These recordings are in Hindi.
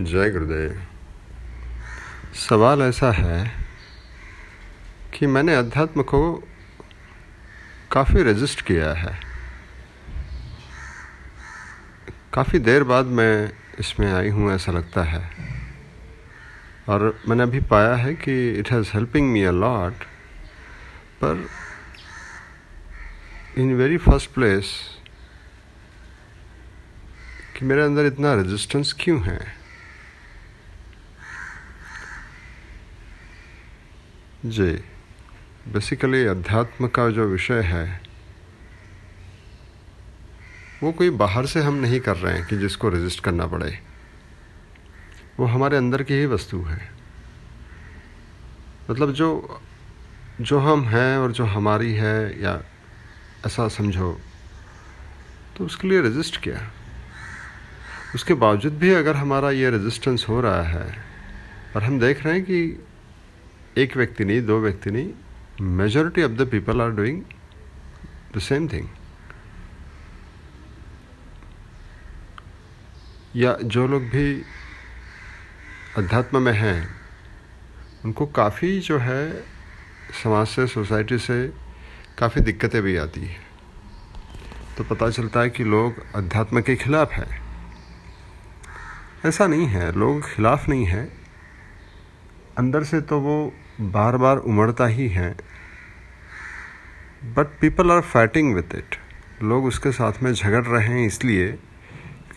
जय गुरुदेव सवाल ऐसा है कि मैंने अध्यात्म को काफ़ी रजिस्ट किया है। काफ़ी देर बाद मैं इसमें आई हूँ, ऐसा लगता है। और मैंने अभी पाया है कि it has helping me a lot पर इन वेरी फ़र्स्ट प्लेस कि मेरे अंदर इतना रेजिस्टेंस क्यों है? जी बेसिकली अध्यात्म का जो विषय है, वो कोई बाहर से हम नहीं कर रहे हैं कि जिसको रजिस्ट करना पड़े। वो हमारे अंदर की ही वस्तु है। मतलब जो जो हम हैं और जो हमारी है, या ऐसा समझो तो उसके लिए रजिस्ट किया। उसके बावजूद भी अगर हमारा ये रेजिस्टेंस हो रहा है, और हम देख रहे हैं कि एक व्यक्ति नहीं, दो व्यक्ति नहीं majority of the people are doing the same thing या जो लोग भी अध्यात्म में हैं, उनको काफ़ी जो है, समाज से सोसाइटी से काफ़ी दिक्कतें भी आती हैं। तो पता चलता है कि लोग अध्यात्म के खिलाफ है। ऐसा नहीं है, लोग खिलाफ नहीं है। अंदर से तो वो बार बार उमड़ता ही है but people are fighting with it लोग उसके साथ में झगड़ रहे हैं इसलिए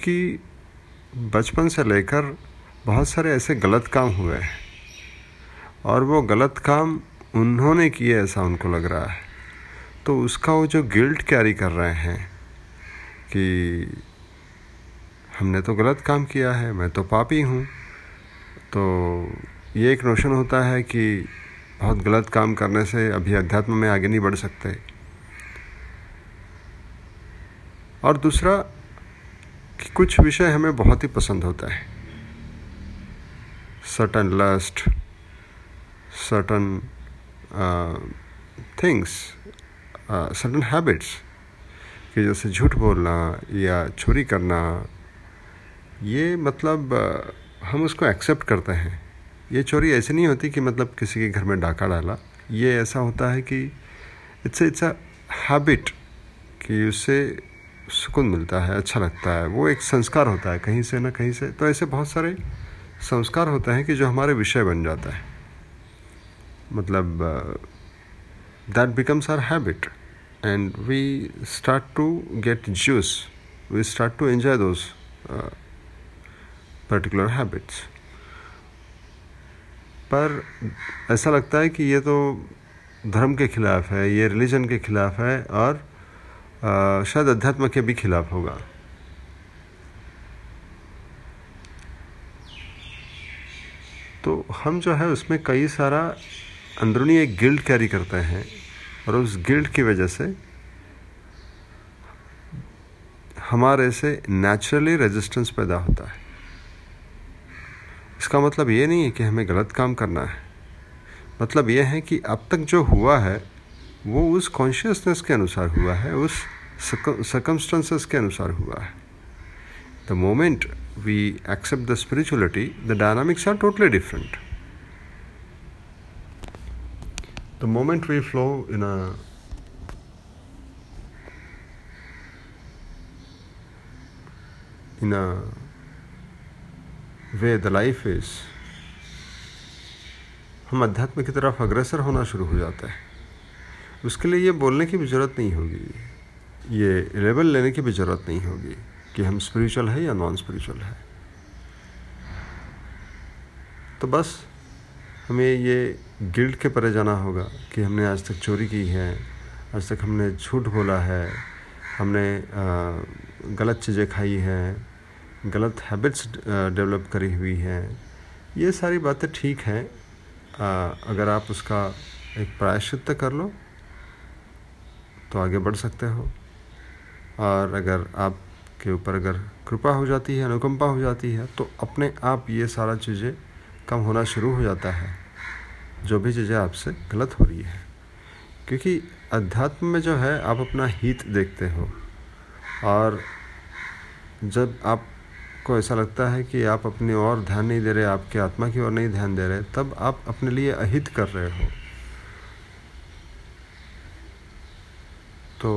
कि बचपन से लेकर बहुत सारे ऐसे गलत काम हुए हैं। और वो गलत काम उन्होंने किए ऐसा उनको लग रहा है। तो उसका वो जो गिल्ट कैरी कर रहे हैं कि हमने तो गलत काम किया है, मैं तो पापी हूँ तो ये एक नोशन होता है कि बहुत गलत काम करने से अभी अध्यात्म में आगे नहीं बढ़ सकते। और दूसरा, कि कुछ विषय हमें बहुत ही पसंद होता है। Certain lust certain things certain habits कि जैसे झूठ बोलना या चोरी करना, ये मतलब हम उसको एक्सेप्ट करते हैं। ये चोरी ऐसी नहीं होती कि मतलब किसी के घर में डाका डाला। ये ऐसा होता है कि इट्स इट्स अ हैबिट कि उससे सुकून मिलता है अच्छा लगता है। वो एक संस्कार होता है, कहीं से ना कहीं से। तो ऐसे बहुत सारे संस्कार होते हैं कि जो हमारे विषय बन जाता है। मतलब that becomes our habit and we start to get used we start to enjoy those particular habits पर ऐसा लगता है कि ये तो धर्म के खिलाफ है ये रिलीजन के खिलाफ है और आ, शायद अध्यात्म के भी खिलाफ होगा। तो हम जो है उसमें कई सारा अंदरूनी एक गिल्ड कैरी करते हैं और उस गिल्ड की वजह से हमारे से नेचुरली रेजिस्टेंस पैदा होता है। इसका मतलब ये नहीं है कि हमें गलत काम करना है। मतलब यह है कि अब तक जो हुआ है, वो उस कॉन्शियसनेस के अनुसार हुआ है, उस सर्कमस्टांसेस के अनुसार हुआ है। The moment we accept the spirituality the dynamics are totally different the moment we flow in a way the life is हम अध्यात्म की तरफ़ अग्रसर होना शुरू हो जाता है। उसके लिए ये बोलने की भी ज़रूरत नहीं होगी। ये लेवल लेने की भी ज़रूरत नहीं होगी कि हम स्पिरिचुअल है या नॉन स्पिरिचुअल है। तो बस हमें ये गिल्ट के परे जाना होगा कि हमने आज तक चोरी की है, आज तक हमने झूठ बोला है, हमने गलत चीज़ें खाई हैं गलत हैबिट्स डेवलप करी हुई हैं। ये सारी बातें ठीक हैं। अगर आप उसका एक प्रायश्चित कर लो तो आगे बढ़ सकते हो। और अगर आपके ऊपर अगर कृपा हो जाती है, अनुकंपा हो जाती है तो अपने आप ये सारा चीज़ें कम होना शुरू हो जाता है। जो भी चीज़ें आपसे गलत हो रही है। क्योंकि अध्यात्म में जो है, आप अपना हित देखते हो। और जब आप आपको ऐसा लगता है कि आप अपनी और ध्यान नहीं दे रहे, आपके आत्मा की ओर नहीं ध्यान दे रहे, तब आप अपने लिए अहित कर रहे हो। तो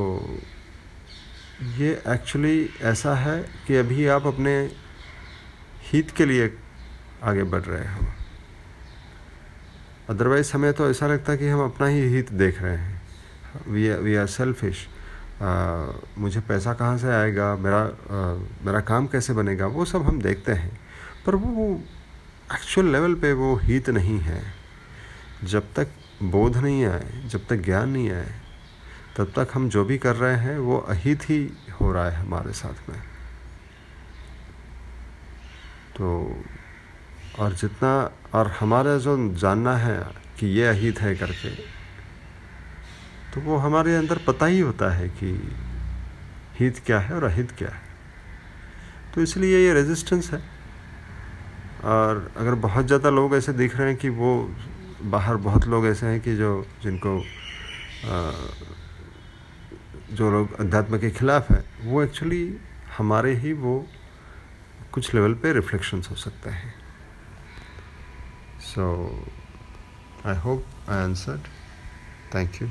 ये एक्चुअली ऐसा है कि अभी आप अपने हित के लिए आगे बढ़ रहे हो। अदरवाइज़ हमें तो ऐसा लगता है कि हम अपना ही हित देख रहे हैं। वी वी आर सेल्फिश मुझे पैसा कहाँ से आएगा? मेरा आ, मेरा काम कैसे बनेगा? वो सब हम देखते हैं। पर वो एक्चुअल लेवल पे वो हित नहीं है। जब तक बोध नहीं आए जब तक ज्ञान नहीं आए तब तक हम जो भी कर रहे हैं वो अहित ही हो रहा है हमारे साथ में। तो और जितना और हमारा जो जानना है कि ये अहित है करके तो वो हमारे अंदर पता ही होता है कि हित क्या है और अहित क्या है। तो इसलिए ये रेजिस्टेंस है। और अगर बहुत ज़्यादा लोग ऐसे दिख रहे हैं कि वो बाहर बहुत लोग ऐसे हैं कि जो, जिनको जो लोग अध्यात्म के खिलाफ है, वो एक्चुअली हमारे ही वो कुछ लेवल पे रिफ्लेक्शंस हो सकते हैं। So I hope I answered thank you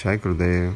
Jai Gurudev